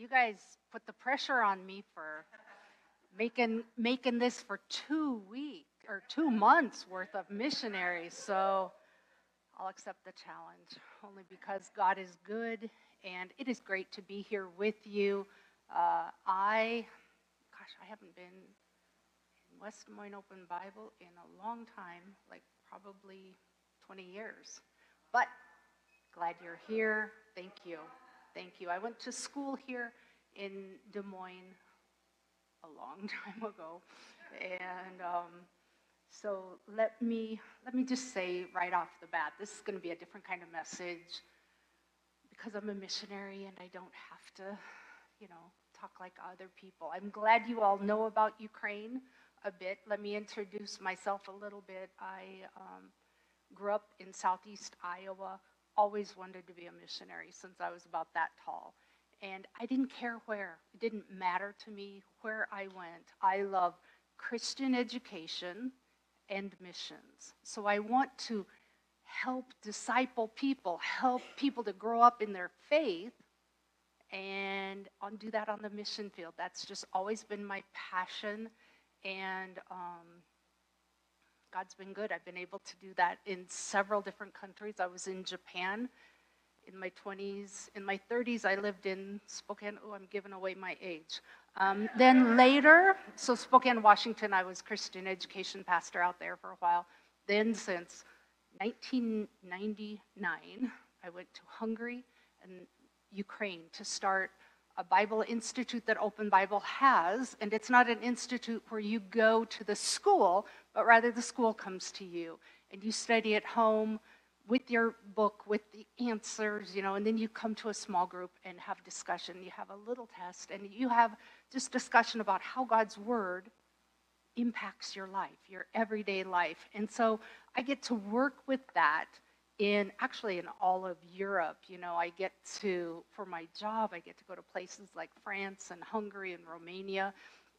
you guys put the pressure on me for making making this for two weeks or two months worth of missionaries. So I'll accept the challenge only because God is good and it is great to be here with you. Uh, I, gosh, I haven't been in West Des Moines Open Bible in a long time, like probably 20 years. But glad you're here. Thank you. Thank you. I went to school here in Des Moines a long time ago. And um, so let me, let me just say right off the bat, this is going to be a different kind of message because I'm a missionary and I don't have to, you know, talk like other people. I'm glad you all know about Ukraine a bit. Let me introduce myself a little bit. I um, grew up in southeast Iowa, always wanted to be a missionary since I was about that tall. And I didn't care where, it didn't matter to me where I went. I love Christian education and missions. So I want to help disciple people, help people to grow up in their faith, and do that on the mission field. That's just always been my passion, and um, God's been good. I've been able to do that in several different countries. I was in Japan in my 20s. In my 30s, I lived in Spokane. Oh, I'm giving away my age. Um, then later, so Spokane, Washington, I was Christian education pastor out there for a while. Then since 1999, I went to Hungary and Ukraine to start a Bible institute that Open Bible has. And it's not an institute where you go to the school, but rather the school comes to you and you study at home with your book with the answers, you know, and then you come to a small group and have discussion. You have a little test and you have just discussion about how God's word impacts your life, your everyday life. And so I get to work with that in actually in all of Europe. You know, I get to, for my job, I get to go to places like France and Hungary and Romania.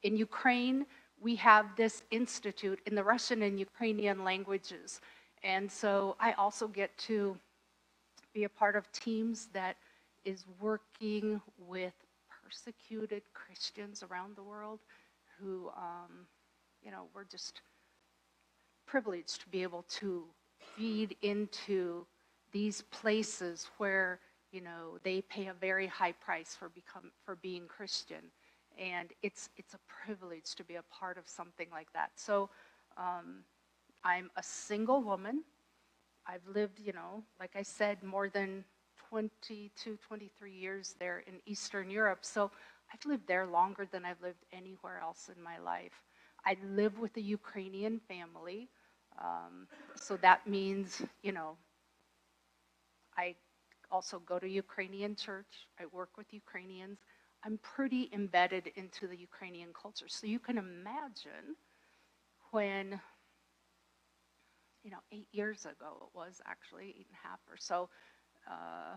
In Ukraine, we have this institute in the Russian and Ukrainian languages. And so I also get to be a part of teams that is working with persecuted Christians around the world who, um, you know, we're just privileged to be able to feed into these places where, you know, they pay a very high price for become for being Christian. And it's it's a privilege to be a part of something like that. So um, I'm a single woman. I've lived, you know, like I said, more than 22, 23 years there in Eastern Europe. So I've lived there longer than I've lived anywhere else in my life. I live with a Ukrainian family. Um, so that means, you know, I also go to Ukrainian church. I work with Ukrainians. I'm pretty embedded into the Ukrainian culture. So you can imagine when, you know, eight years ago it was actually, eight and a half or so, uh,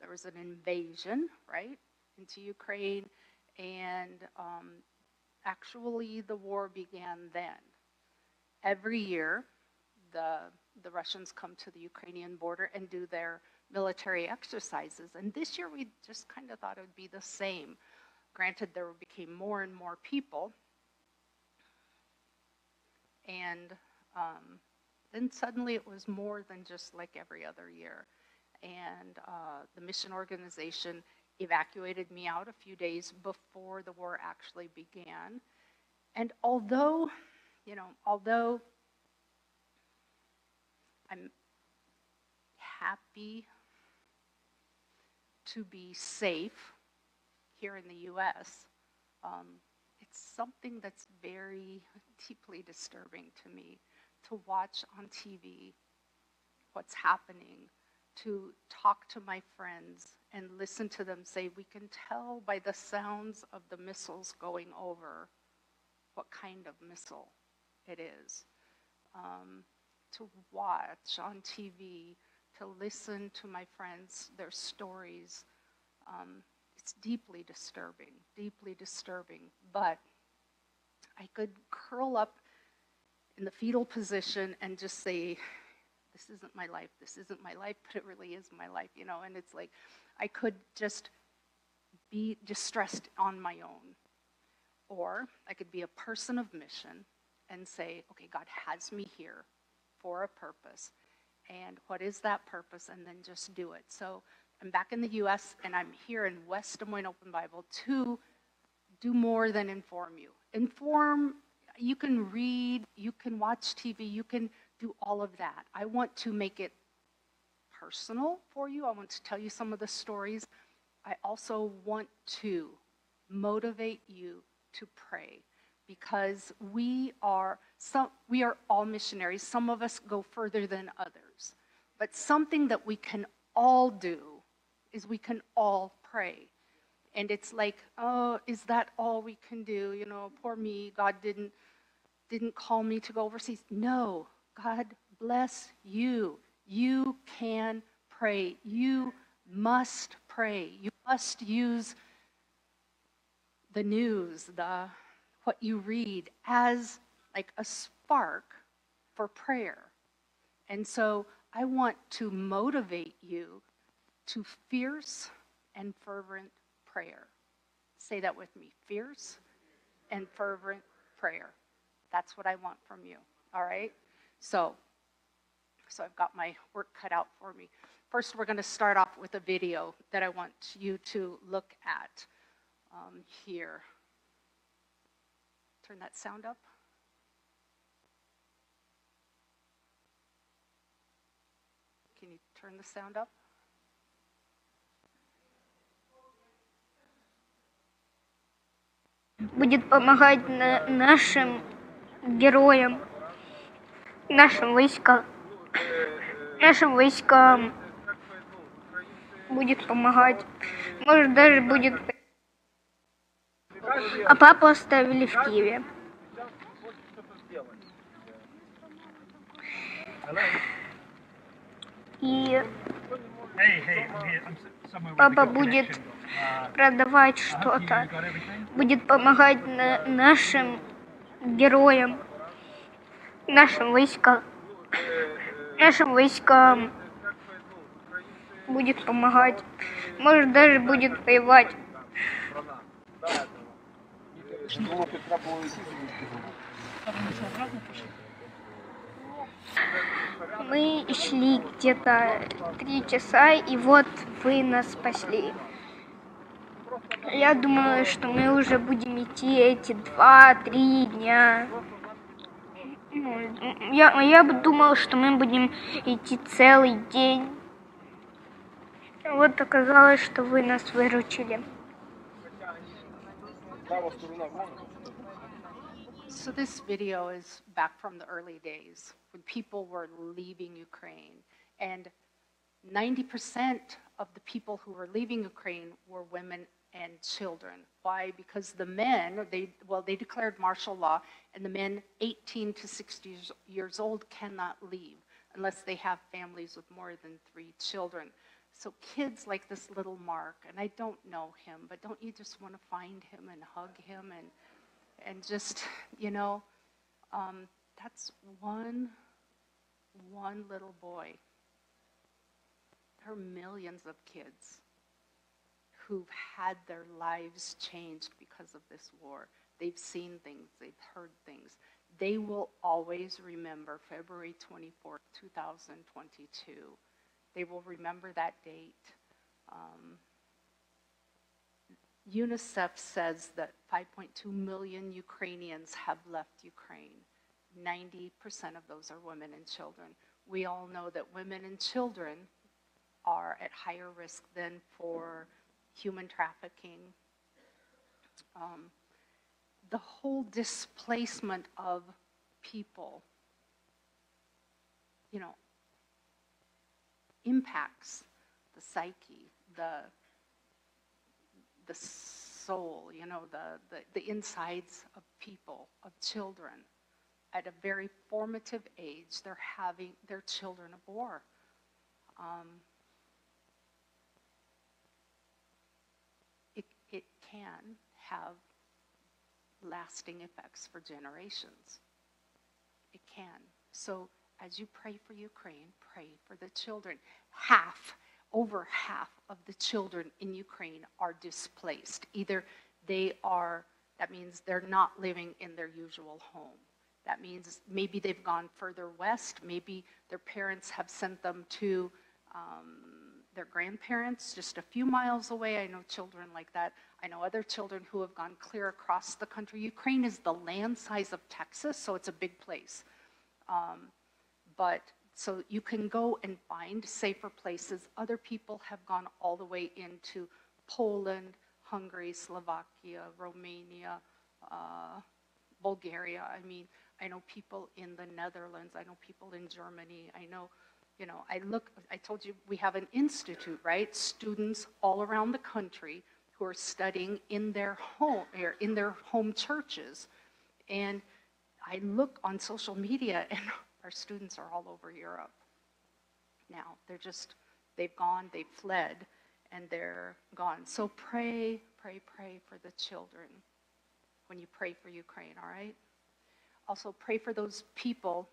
there was an invasion, right, into Ukraine, and um, actually the war began then. Every year, the the Russians come to the Ukrainian border and do their military exercises. And this year we just kind of thought it would be the same. Granted, there became more and more people. And um, then suddenly it was more than just like every other year and uh, the mission organization evacuated me out a few days before the war actually began. And although, you know, although I'm happy to be safe here in the US, um, it's something that's very deeply disturbing to me to watch on TV what's happening to talk to my friends and listen to them say, we can tell by the sounds of the missiles going over what kind of missile it is. Um, to watch on TV, to listen to my friends, their stories, um, it's deeply disturbing, deeply disturbing. But I could curl up in the fetal position and just say, this isn't my life, this isn't my life, but it really is my life, you know. And it's like I could just be distressed on my own. Or I could be a person of mission and say, okay, God has me here for a purpose. And what is that purpose? And then just do it. So I'm back in the US and I'm here in West Des Moines Open Bible to do more than inform you. Inform, you can read, you can watch TV, you can do all of that. I want to make it personal for you. I want to tell you some of the stories. I also want to motivate you to pray because we are some we are all missionaries. Some of us go further than others. But something that we can all do is we can all pray. And it's like, oh, is that all we can do? You know, poor me, God didn't didn't call me to go overseas. No, God bless you. You can pray. You must pray. You must use the news, the what you read as like a spark for prayer. And so I want to motivate you to fierce and fervent prayer. Say that with me fierce and fervent prayer. That's what I want from you. All right? So, so I've got my work cut out for me. First, we're going to start off with a video that I want you to look at um, here. Turn that sound up. Turn the sound up? будет помогать на- нашим героям, нашим войскам, нашим войскам будет помогать. Может даже будет. А папу оставили в Киеве. A папа будет. Uh, продавать что-то, будет помогать на- нашим героям, нашим войскам, нашим войскам будет помогать. Может даже будет воевать. Мы шли где-то три часа, и вот вы нас спасли. Я думала, что мы уже будем идти эти два-три дня. Ну, Я, я бы думала, что мы будем идти целый день. Вот оказалось, что вы нас выручили. So, this video is back from the early days when people were leaving Ukraine. And 90% of the people who were leaving Ukraine were women and children. Why? Because the men, they, well, they declared martial law, and the men 18 to 60 years- old cannot leave unless they have families with more than three children. So, kids like this little Mark, and I don't know him, but don't you just want to find him and hug him and and just you know um, that's one one little boy. There are millions of kids who've had their lives changed because of this war. They've seen things. They've heard things. They will always remember february 24th 2022 they will remember that date. Um, UNICEF says that 5.2 million Ukrainians have left Ukraine. 90% of those are women and children. We all know that women and children are at higher risk than for human trafficking. Um, the whole displacement of people, you know, impacts the psyche, the the soul, you know, the, the, the insides of people, of children. At a very formative age, they're having their children war. Um, it, it can have lasting effects for generations. It can. So as you pray for Ukraine, pray for the children. Half, over half of the children in Ukraine are displaced. Either they are, that means they're not living in their usual home. That means maybe they've gone further west, maybe their parents have sent them to um, their grandparents just a few miles away. I know children like that. I know other children who have gone clear across the country. Ukraine is the land size of Texas, so it's a big place. Um, but so you can go and find safer places. Other people have gone all the way into Poland, Hungary, Slovakia, Romania, uh, Bulgaria. I mean, I know people in the Netherlands. I know people in Germany. I know, you know, I look, I told you we have an institute, right? Students all around the country who are studying in their home, or in their home churches. And I look on social media and our students are all over Europe now. They're just, they've gone, they've fled, and they're gone. So pray, pray, pray for the children when you pray for Ukraine, all right? Also, pray for those people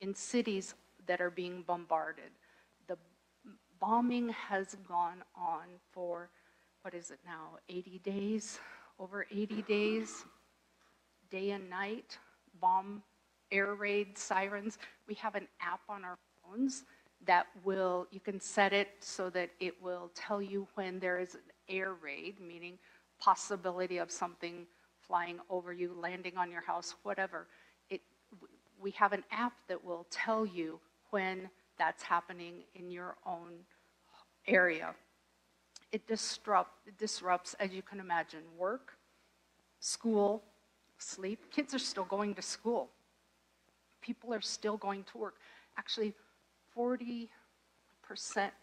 in cities that are being bombarded. The bombing has gone on for, what is it now, 80 days? Over 80 days, day and night, bomb, air raid sirens. We have an app on our phones that will, you can set it so that it will tell you when there is an air raid, meaning possibility of something flying over you, landing on your house, whatever. It, we have an app that will tell you when that's happening in your own area. It disrupt, it disrupts, as you can imagine, work, school, sleep. Kids are still going to school. People are still going to work. Actually, 40%,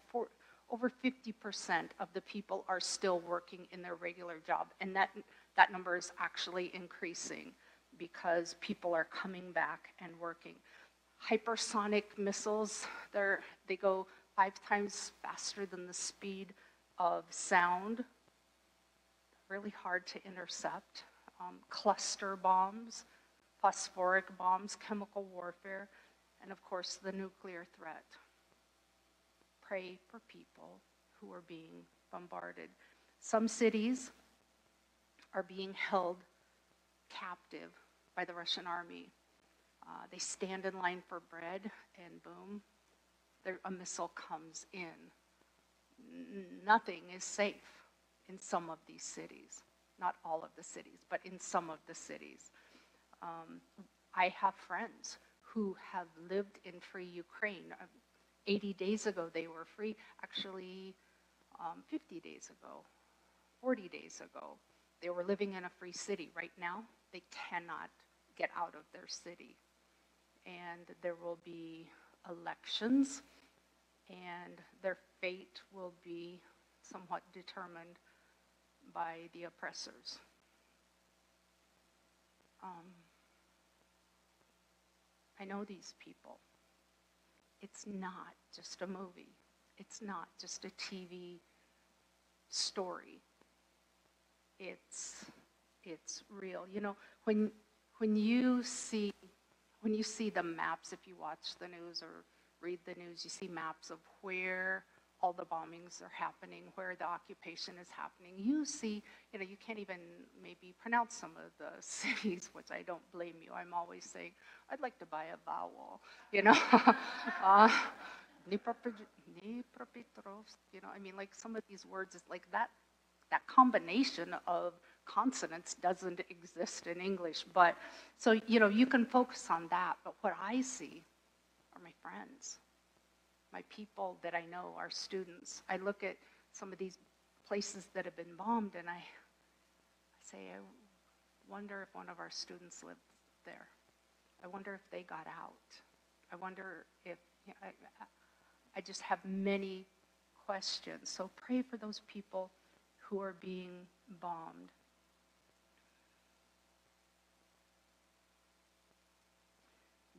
for, over 50% of the people are still working in their regular job. And that, that number is actually increasing because people are coming back and working. Hypersonic missiles, they go five times faster than the speed of sound. Really hard to intercept. Um, cluster bombs, phosphoric bombs, chemical warfare and of course, the nuclear threat. Pray for people who are being bombarded. Some cities are being held captive by the Russian army. Uh, they stand in line for bread, and boom, there, a missile comes in. N- nothing is safe in some of these cities. Not all of the cities, but in some of the cities. Um, I have friends who have lived in free Ukraine. Um, 80 days ago, they were free. Actually, um, 50 days ago, 40 days ago, they were living in a free city. Right now, they cannot get out of their city. And there will be elections, and their fate will be somewhat determined by the oppressors. Um, I know these people. It's not just a movie, it's not just a TV story. It's, it's real. You know, when, when you see when you see the maps, if you watch the news or read the news, you see maps of where all the bombings are happening, where the occupation is happening. You see, you know, you can't even maybe pronounce some of the cities, which I don't blame you. I'm always saying, I'd like to buy a vowel, you know. uh, Dnipropetrovsk, you know, I mean, like some of these words, is like that, that combination of consonants doesn't exist in English. But so, you know, you can focus on that. But what I see are my friends my people that I know, our students. I look at some of these places that have been bombed and I, I say, I wonder if one of our students lived there. I wonder if they got out. I wonder if, you know, I, I just have many questions. So pray for those people who are being bombed.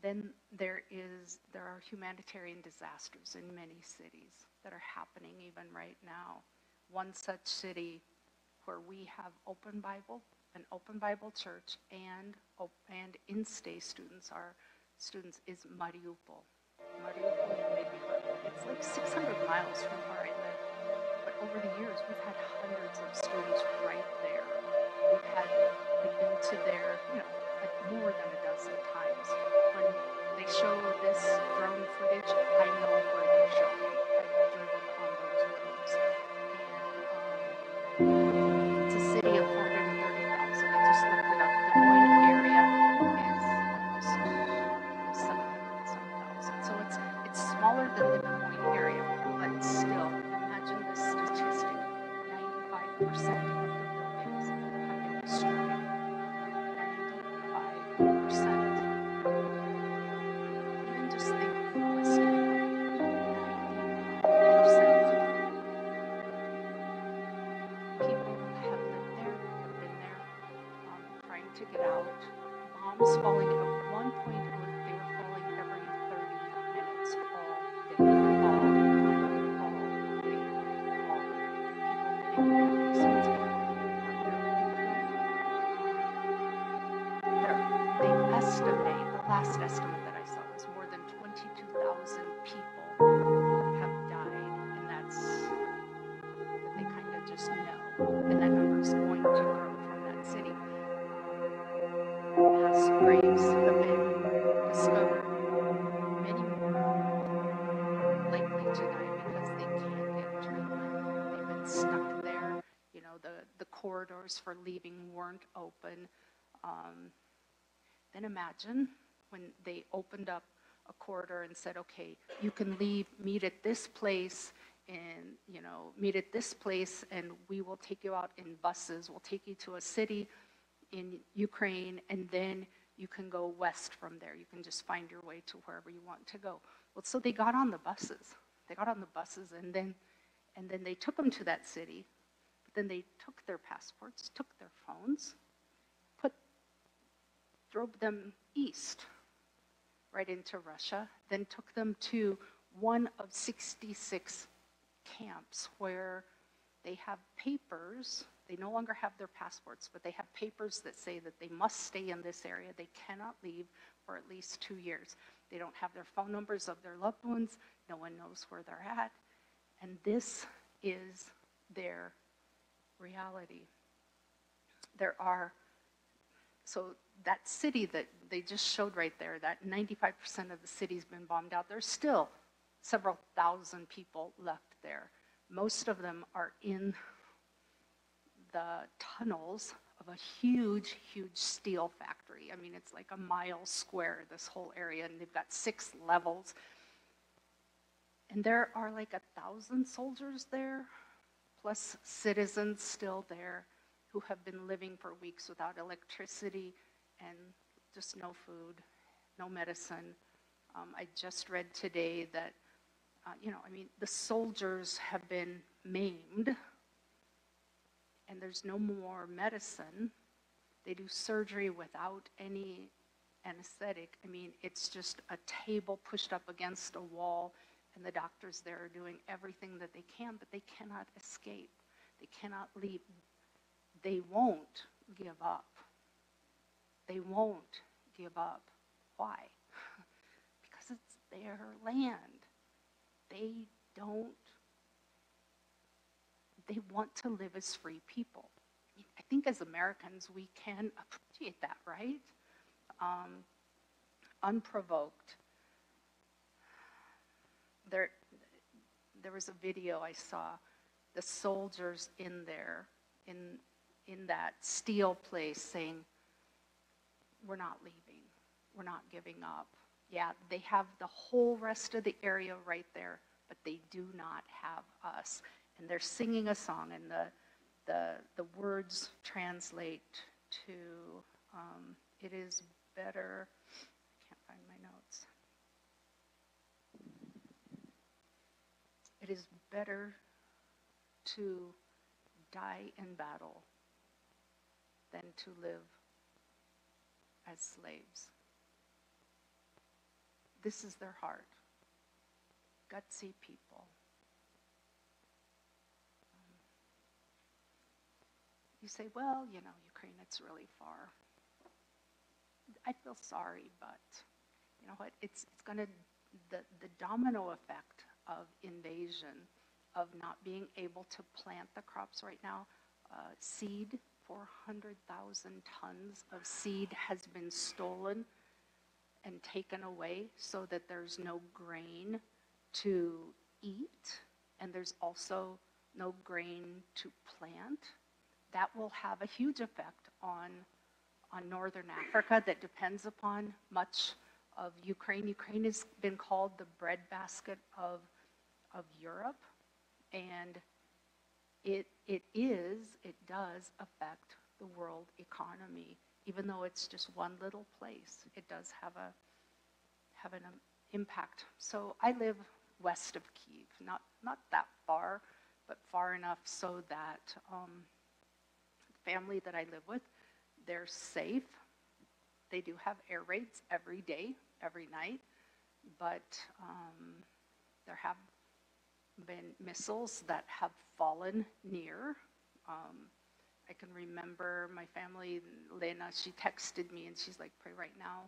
Then there is there are humanitarian disasters in many cities that are happening even right now. One such city where we have open Bible, an open Bible church, and and in-stay students are students is Mariupol. Mariupol, It's like 600 miles from where. Over the years, we've had hundreds of students right there. We've had, I've been to there, you know, like more than a dozen times. When they show this drone footage, I know where they're showing. To get out. Bombs falling at one point, they were falling every 30 minutes all day, all night, all day, all. People ones There- They estimate, the last estimate imagine when they opened up a corridor and said, okay, you can leave, meet at this place, and, you know, meet at this place, and we will take you out in buses. We'll take you to a city in Ukraine, and then you can go west from there. You can just find your way to wherever you want to go. Well, so they got on the buses. They got on the buses, and then, and then they took them to that city. But then they took their passports, took their phones, drove them east, right into Russia, then took them to one of 66 camps where they have papers. They no longer have their passports, but they have papers that say that they must stay in this area. They cannot leave for at least two years. They don't have their phone numbers of their loved ones. No one knows where they're at. And this is their reality. There are so that city that they just showed right there, that 95% of the city's been bombed out, there's still several thousand people left there. Most of them are in the tunnels of a huge, huge steel factory. I mean, it's like a mile square, this whole area, and they've got six levels. And there are like a thousand soldiers there, plus citizens still there who have been living for weeks without electricity and just no food, no medicine. Um, I just read today that, uh, you know, I mean, the soldiers have been maimed and there's no more medicine. They do surgery without any anesthetic. I mean, it's just a table pushed up against a wall, and the doctors there are doing everything that they can, but they cannot escape. They cannot leave. They won't give up. They won't give up. Why? because it's their land. They don't they want to live as free people. I think as Americans, we can appreciate that, right? Um, unprovoked. There, there was a video I saw, the soldiers in there, in, in that steel place saying, we're not leaving, we're not giving up. Yeah, they have the whole rest of the area right there, but they do not have us and they're singing a song, and the, the, the words translate to um, it is better. I can't find my notes. It is better to die in battle than to live as slaves. This is their heart. Gutsy people. you say, well, you know, Ukraine, it's really far. I feel sorry, but you know what? It's, it's going to, the, the domino effect of invasion of not being able to plant the crops right now. Uh, Seed, 400,000 tons of seed has been stolen and taken away so that there's no grain to eat, and there's also no grain to plant. That will have a huge effect on, on northern Africa that depends upon much of Ukraine. Ukraine has been called the breadbasket of, of Europe, and it, it is, it does affect the world economy. Even though it's just one little place, it does have a, have an um, impact. So I live west of Kiev, not, not that far, but far enough so that um, the family that I live with, they're safe. They do have air raids every day, every night, but um, there have been missiles that have fallen near. Um, I can remember my family, Lena, she texted me and she's like, pray right now.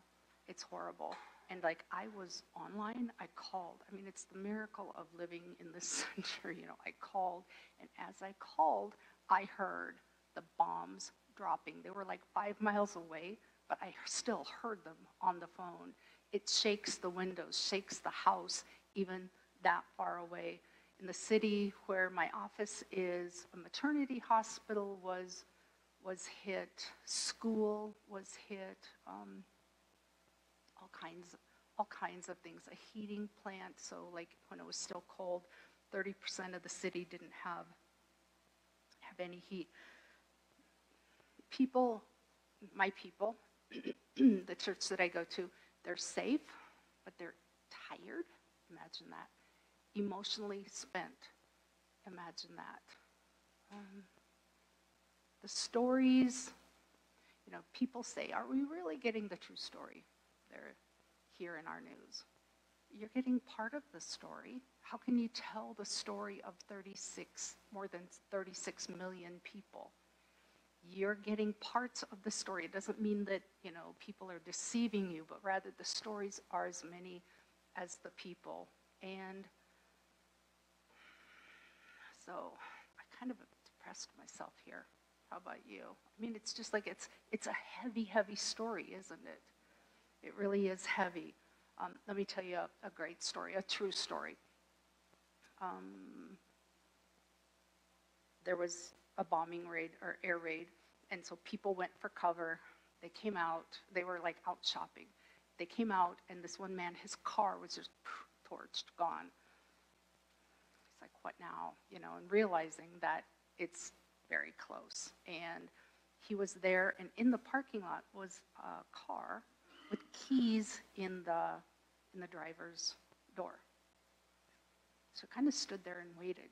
It's horrible. And like I was online, I called. I mean, it's the miracle of living in this century. You know, I called, and as I called, I heard the bombs dropping. They were like five miles away, but I still heard them on the phone. It shakes the windows, shakes the house, even that far away. In the city where my office is, a maternity hospital was was hit, school was hit. Um, all kinds, all kinds of things. A heating plant, so like when it was still cold, 30% of the city didn't have, have any heat. People, my people, the church that I go to, they're safe, but they're tired. Imagine that. Emotionally spent. Imagine that. Um, the stories, you know, people say, are we really getting the true story? They're here in our news. You're getting part of the story. How can you tell the story of 36, more than 36 million people? You're getting parts of the story. It doesn't mean that, you know, people are deceiving you, but rather the stories are as many as the people. And so I kind of depressed myself here. How about you? I mean, it's just like it's it's a heavy, heavy story, isn't it? It really is heavy. Um, let me tell you a, a, great story, a true story. Um, there was a bombing raid or air raid, and so people went for cover. They came out. They were like out shopping. They came out, and this one man, his car was just torched, gone. Like, "What now?" You know, and realizing that it's very close. And he was there, and in the parking lot was a car with keys in the in the driver's door. So kind of stood there and waited,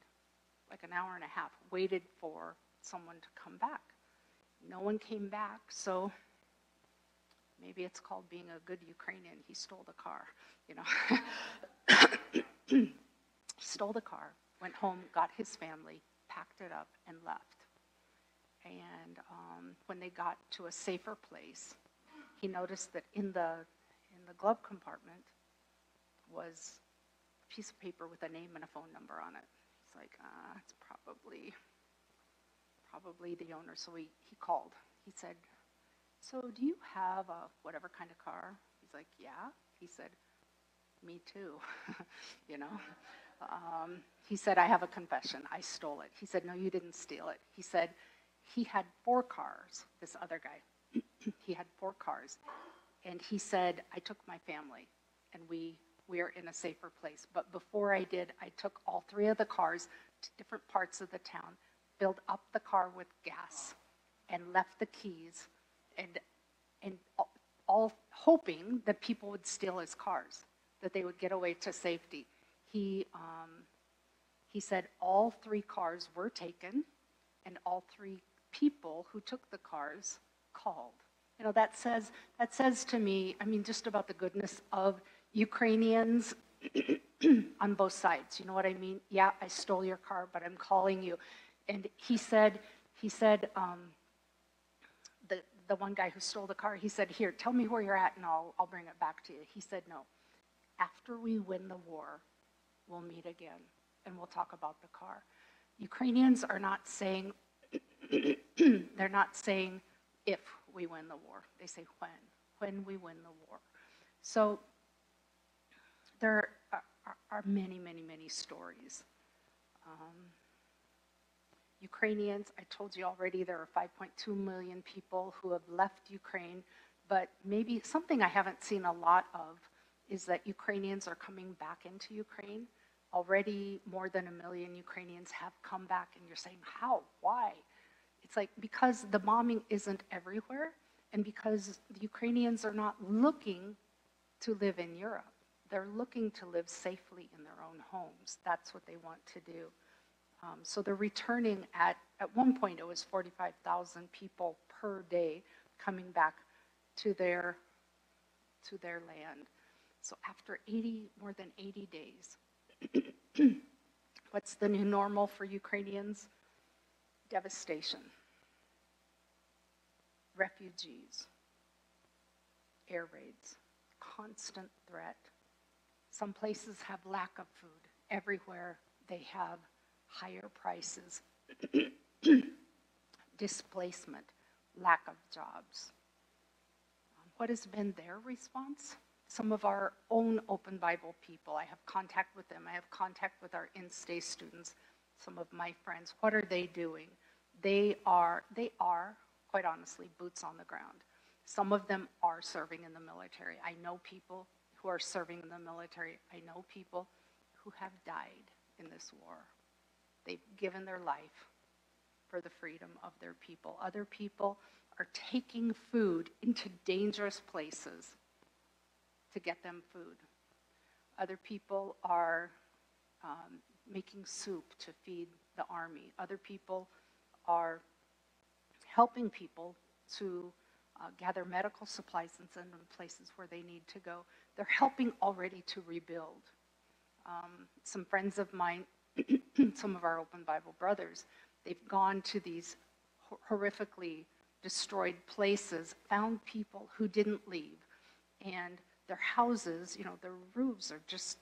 like an hour and a half, waited for someone to come back. No one came back, so maybe it's called being a good Ukrainian. He stole the car, you know. he stole the car, went home, got his family, packed it up, and left. And um, when they got to a safer place, he noticed that in the in the glove compartment was a piece of paper with a name and a phone number on it. He's like, ah, it's probably probably the owner. So he, he called. He said, So do you have a whatever kind of car? He's like, Yeah. He said, Me too. you know? Um, he said, I have a confession. I stole it. He said, No, you didn't steal it. He said, He had four cars, this other guy. he had four cars. And he said, I took my family and we, we are in a safer place. But before I did, I took all three of the cars to different parts of the town, filled up the car with gas, and left the keys, and, and all hoping that people would steal his cars, that they would get away to safety. He, um, he said all three cars were taken, and all three people who took the cars called. You know, that says, that says to me, I mean, just about the goodness of Ukrainians on both sides. You know what I mean? Yeah, I stole your car, but I'm calling you. And he said, he said, um, the, the one guy who stole the car, he said, here, tell me where you're at and I'll, I'll bring it back to you. He said, no. After we win the war, we'll meet again. and we'll talk about the car. Ukrainians are not saying, they're not saying if we win the war. They say when, when we win the war. So there are, are, many, many, many stories. Um, Ukrainians, I told you already, there are 5.2 million people who have left Ukraine, but maybe something I haven't seen a lot of is that Ukrainians are coming back into Ukraine. Already more than a million Ukrainians have come back, and you're saying, how? Why? It's like because the bombing isn't everywhere, and because the Ukrainians are not looking to live in Europe. They're looking to live safely in their own homes. That's what they want to do. Um, so they're returning at, at one point, it was 45,000 people per day coming back to their, to their land. So after 80, more than 80 days, what's the new normal for Ukrainians? Devastation, refugees, air raids, constant threat. Some places have lack of food. Everywhere they have higher prices, displacement, lack of jobs. What has been their response? Some of our own Open Bible people, I have contact with them. I have contact with our in-stay students, some of my friends. What are they doing? They are, they are, quite honestly, boots on the ground. Some of them are serving in the military. I know people who are serving in the military. I know people who have died in this war. They've given their life for the freedom of their people. Other people are taking food into dangerous places to get them food. Other people are um, making soup to feed the army. Other people are helping people to uh, gather medical supplies and send them places where they need to go. They're helping already to rebuild. Um, some friends of mine, some of our Open Bible brothers, they've gone to these hor- horrifically destroyed places, found people who didn't leave, and their houses, you know, their roofs are just,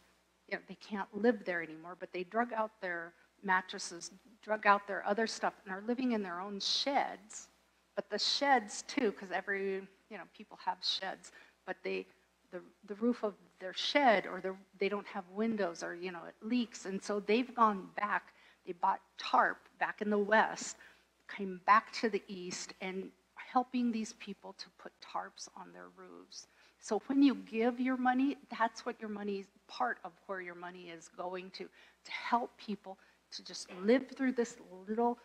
you know, they can't live there anymore, but they drug out their mattresses, drug out their other stuff, and are living in their own sheds. But the sheds too, because every, you know, people have sheds, but they, the, the roof of their shed or the, they don't have windows or, you know, it leaks. And so they've gone back, they bought tarp back in the west, came back to the east and helping these people to put tarps on their roofs. So when you give your money, that's what your money, part of where your money is going to, to help people to just live through this little,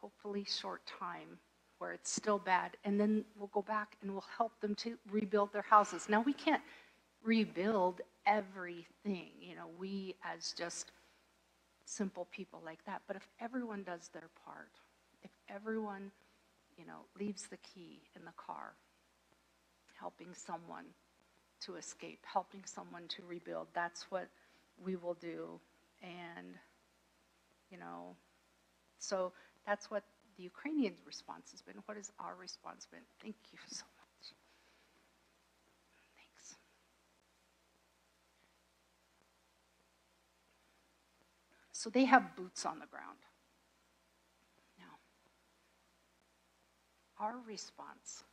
hopefully short time where it's still bad. And then we'll go back and we'll help them to rebuild their houses. Now, we can't rebuild everything, you know, we as just simple people like that. But if everyone does their part, if everyone, you know, leaves the key in the car, helping someone to escape, helping someone to rebuild, that's what we will do. And, you know, so that's what the Ukrainian response has been. What has our response been? Thank you so much. Thanks. So they have boots on the ground. Now, our response,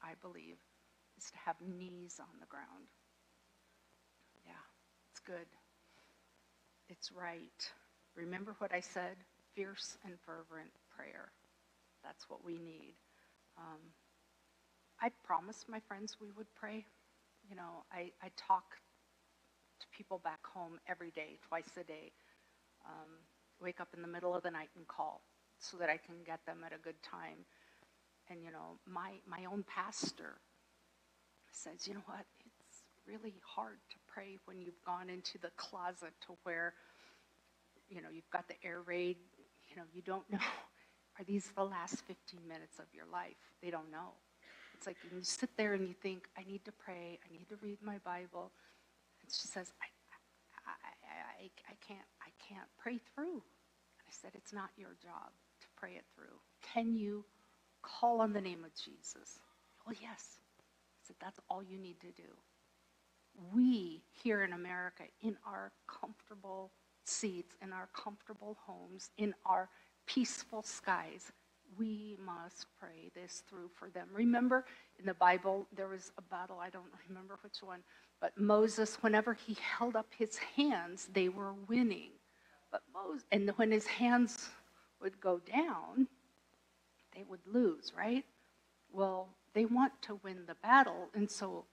I believe, is to have knees on the ground. Yeah, it's good. It's right. Remember what I said? Fierce and fervent prayer. That's what we need. Um, I promised my friends we would pray. You know, I, I talk to people back home every day, twice a day. Um, wake up in the middle of the night and call so that I can get them at a good time. And, you know, my, my own pastor says, you know what, it's really hard to pray when you've gone into the closet to where, you know, you've got the air raid, you know, you don't know, are these the last 15 minutes of your life? They don't know. It's like you sit there and you think, I need to pray, I need to read my Bible. And she says, I, I, I, I, can't, I can't pray through. And I said, it's not your job to pray it through. Can you call on the name of Jesus? Well, yes. That's all you need to do. We here in America, in our comfortable, seats, in our comfortable homes, in our peaceful skies, we must pray this through for them. Remember in the Bible, there was a battle, I don't remember which one, but Moses, whenever he held up his hands, they were winning. But Moses, and when his hands would go down, they would lose, right? They want to win the battle, and so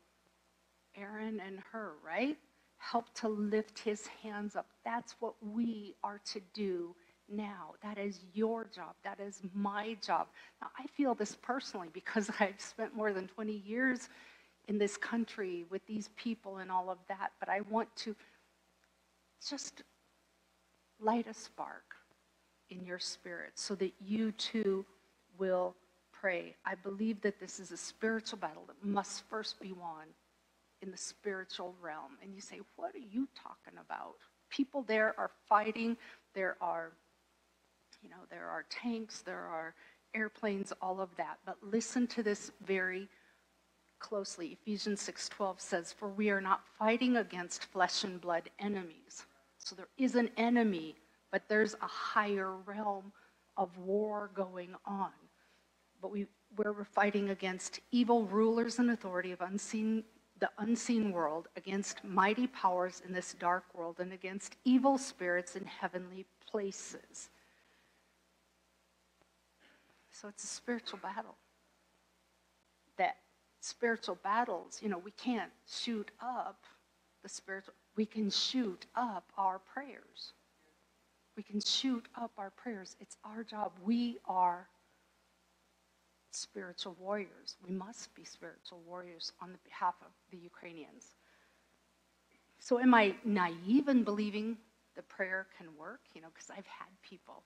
Aaron and Hur, right? Help to lift his hands up. That's what we are to do now. That is your job. That is my job. Now, I feel this personally because I've spent more than 20 years in this country with these people and all of that, but I want to just light a spark in your spirit so that you too will pray. I believe that this is a spiritual battle that must first be won in the spiritual realm. And you say, What are you talking about? People there are fighting. There are, you know, there are tanks, there are airplanes, all of that. But listen to this very closely. Ephesians 6:12 says, "For we are not fighting against flesh and blood enemies." So there is an enemy, but there's a higher realm of war going on. But we, we're fighting against evil rulers and authority of unseen, the unseen world, against mighty powers in this dark world, and against evil spirits in heavenly places. So it's a spiritual battle. That spiritual battles, you know, we can't shoot up the spiritual, we can shoot up our prayers. We can shoot up our prayers. It's our job. We are spiritual warriors. We must be spiritual warriors on the behalf of the Ukrainians. So, am I naive in believing the prayer can work? You know, because I've had people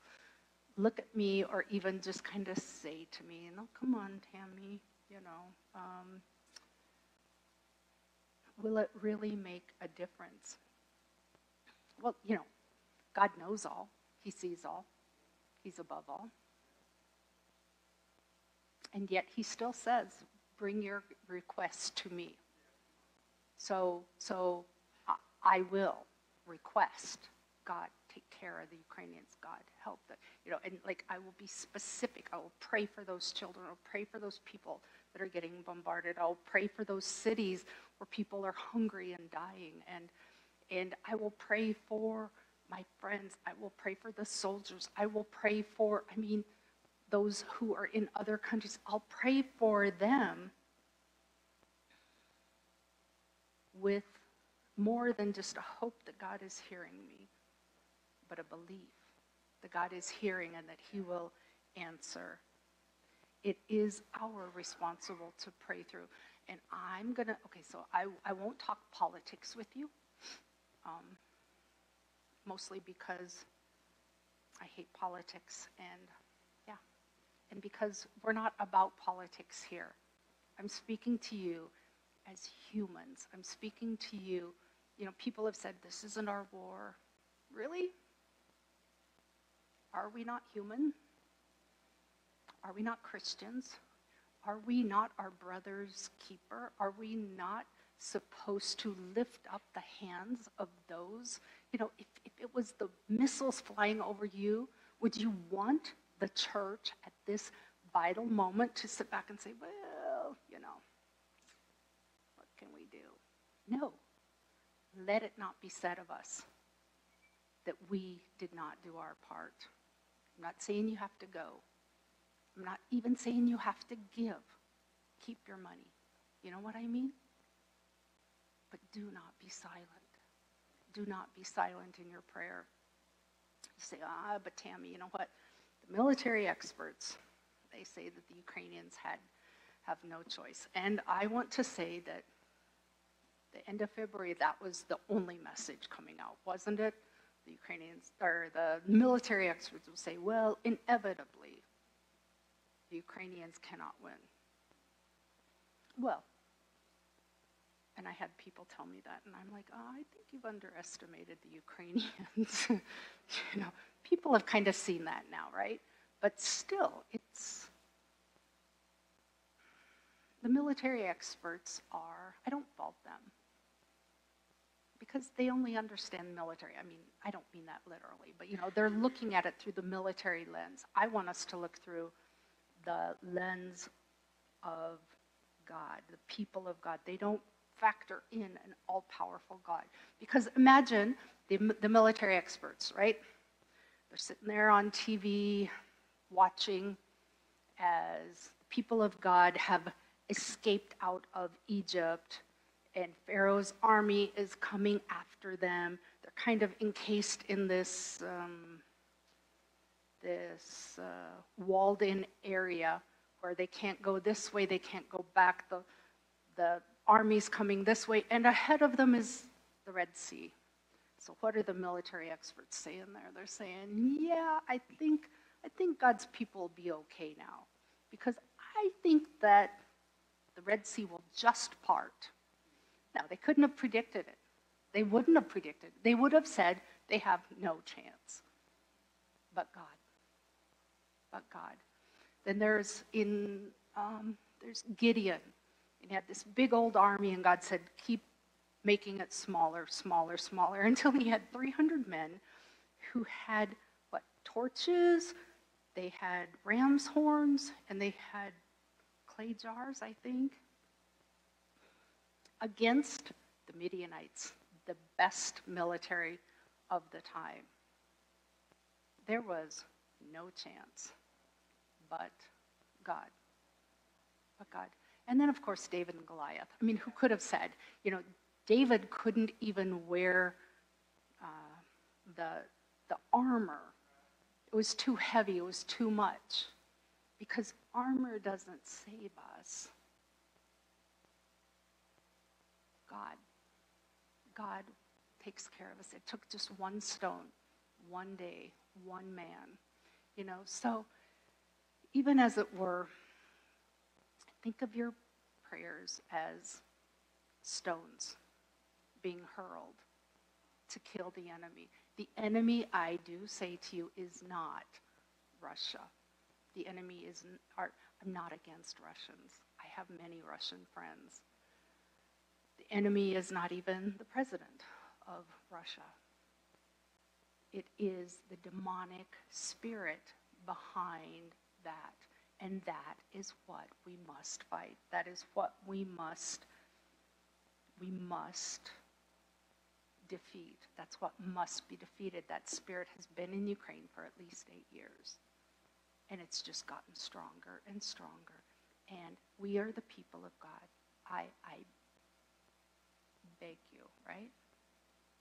look at me or even just kind of say to me, you know, come on, Tammy, you know, um, will it really make a difference? Well, you know, God knows all, He sees all, He's above all. And yet He still says, bring your requests to me. So, so I- will request God take care of the Ukrainians. God help them. You know, and like I will be specific. I will pray for those children. I'll pray for those people that are getting bombarded. I'll pray for those cities where people are hungry and dying. And and I will pray for my friends. I will pray for the soldiers. I will pray for, I mean, those who are in other countries. I'll pray for them with more than just a hope that God is hearing me, but a belief that God is hearing and that He will answer. It is our responsible to pray through. And I'm going to, okay, so I, I won't talk politics with you, um, mostly because I hate politics and, and because we're not about politics here. I'm speaking to you as humans. I'm speaking to you. You know, people have said, this isn't our war. Really? Are we not human? Are we not Christians? Are we not our brother's keeper? Are we not supposed to lift up the hands of those? You know, if, if it was the missiles flying over you, would you want the church at this vital moment to sit back and say, well, you know, what can we do? No. Let it not be said of us that we did not do our part. I'm not saying you have to go. I'm not even saying you have to give. Keep your money. You know what I mean? But do not be silent. Do not be silent in your prayer. You say, ah, but Tammy, you know what? Military experts, they say that the Ukrainians had have no choice. And I want to say that the end of February, that was the only message coming out, wasn't it? The Ukrainians or the military experts will say, well, inevitably, the Ukrainians cannot win. Well, and I had people tell me that, and I'm like, oh, I think you've underestimated the Ukrainians. you know, people have kind of seen that now, right? But still, it's the military experts are, I don't fault them because they only understand military. I mean, I don't mean that literally, but you know, they're looking at it through the military lens. I want us to look through the lens of God, the people of God. They don't factor in an all powerful God. Because imagine the, the military experts, right? They're sitting there on TV watching as the people of God have escaped out of Egypt and Pharaoh's army is coming after them. They're kind of encased in this, um, this uh, walled in area where they can't go this way, they can't go back. The, the army's coming this way, and ahead of them is the Red Sea. So what are the military experts saying there? They're saying, yeah, I think, I think God's people will be okay now. Because I think that the Red Sea will just part. Now, they couldn't have predicted it. They wouldn't have predicted. They would have said they have no chance. But God. But God. Then there's in um, there's Gideon. And he had this big old army, and God said, keep making it smaller, smaller, smaller, until he had 300 men who had what torches, they had ram's horns, and they had clay jars, I think, against the Midianites, the best military of the time. There was no chance but God. But God. And then, of course, David and Goliath. I mean, who could have said, you know, David couldn't even wear uh, the, the armor. It was too heavy, it was too much. Because armor doesn't save us. God. God takes care of us. It took just one stone, one day, one man. You know, so even as it were, think of your prayers as stones being hurled to kill the enemy. The enemy, I do say to you, is not Russia. The enemy is, are, I'm not against Russians. I have many Russian friends. The enemy is not even the president of Russia. It is the demonic spirit behind that. And that is what we must fight. That is what we must, we must defeat. That's what must be defeated. That spirit has been in Ukraine for at least eight years. And it's just gotten stronger and stronger. And we are the people of God. I, I beg you, right?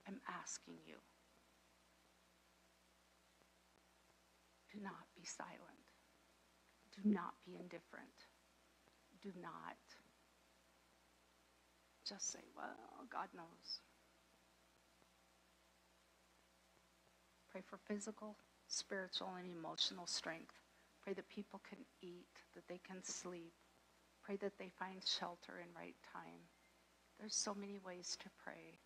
I'm asking you. Do not be silent. Do not be indifferent. Do not just say, well, God knows. Pray for physical, spiritual, and emotional strength. Pray that people can eat, that they can sleep. Pray that they find shelter in right time. There's so many ways to pray.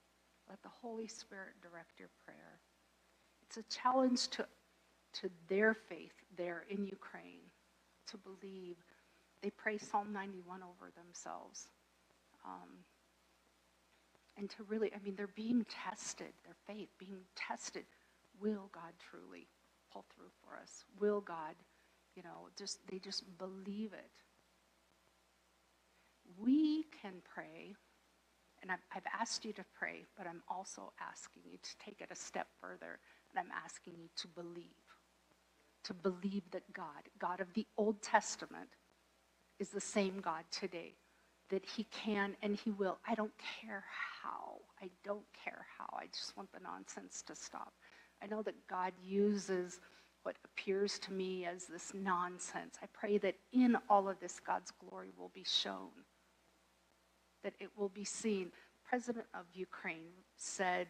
Let the Holy Spirit direct your prayer. It's a challenge to, to their faith there in Ukraine to believe. They pray Psalm 91 over themselves. Um, and to really, I mean, they're being tested, their faith being tested. Will God truly pull through for us? Will God, you know, just, they just believe it. We can pray, and I've, I've asked you to pray, but I'm also asking you to take it a step further, and I'm asking you to believe to believe that God, God of the Old Testament, is the same God today, that He can and He will. I don't care how. I don't care how. I just want the nonsense to stop. I know that God uses what appears to me as this nonsense. I pray that in all of this, God's glory will be shown, that it will be seen. President of Ukraine said,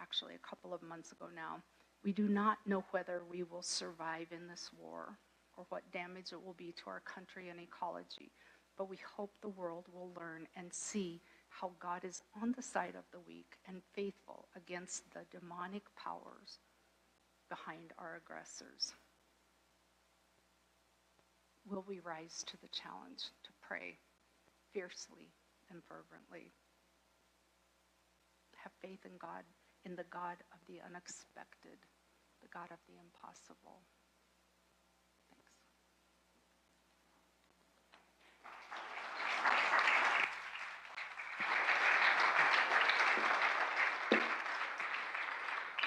actually a couple of months ago now, we do not know whether we will survive in this war or what damage it will be to our country and ecology, but we hope the world will learn and see how God is on the side of the weak and faithful against the demonic powers behind our aggressors. Will we rise to the challenge to pray fiercely and fervently? have faith in God, in the God of the unexpected, the God of the impossible.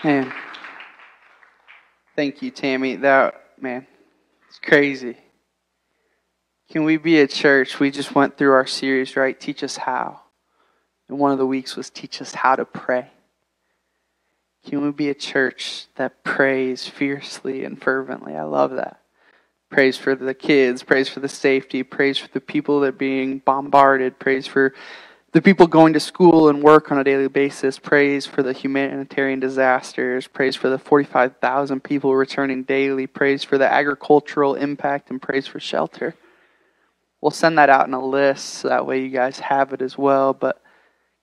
Man. Thank you, Tammy. That, man, it's crazy. Can we be a church? We just went through our series, right? Teach us how. And one of the weeks was teach us how to pray. Can we be a church that prays fiercely and fervently? I love that. Praise for the kids, praise for the safety, praise for the people that are being bombarded, praise for the people going to school and work on a daily basis, praise for the humanitarian disasters, praise for the 45,000 people returning daily, praise for the agricultural impact, and praise for shelter. We'll send that out in a list so that way you guys have it as well. But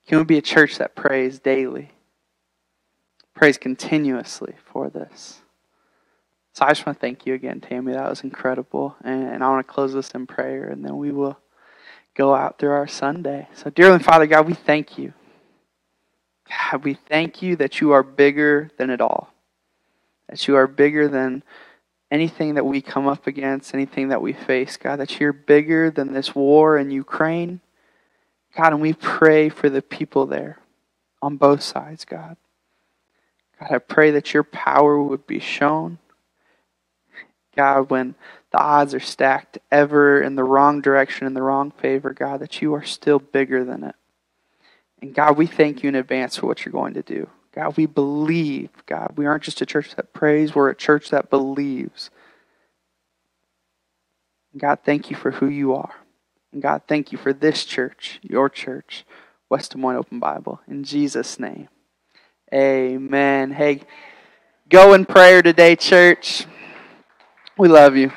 can we be a church that prays daily? Prays continuously for this. So I just want to thank you again, Tammy. That was incredible. And I want to close this in prayer, and then we will go out through our Sunday. So, dear Father God, we thank you. God, we thank you that you are bigger than it all, that you are bigger than anything that we come up against, anything that we face, God, that you're bigger than this war in Ukraine. God, and we pray for the people there on both sides, God. God, I pray that your power would be shown. God, when the odds are stacked ever in the wrong direction, in the wrong favor, God, that you are still bigger than it. And God, we thank you in advance for what you're going to do. God, we believe, God. We aren't just a church that prays, we're a church that believes. And God, thank you for who you are. And God, thank you for this church, your church, West Des Moines Open Bible. In Jesus' name, amen. Hey, go in prayer today, church. We love you.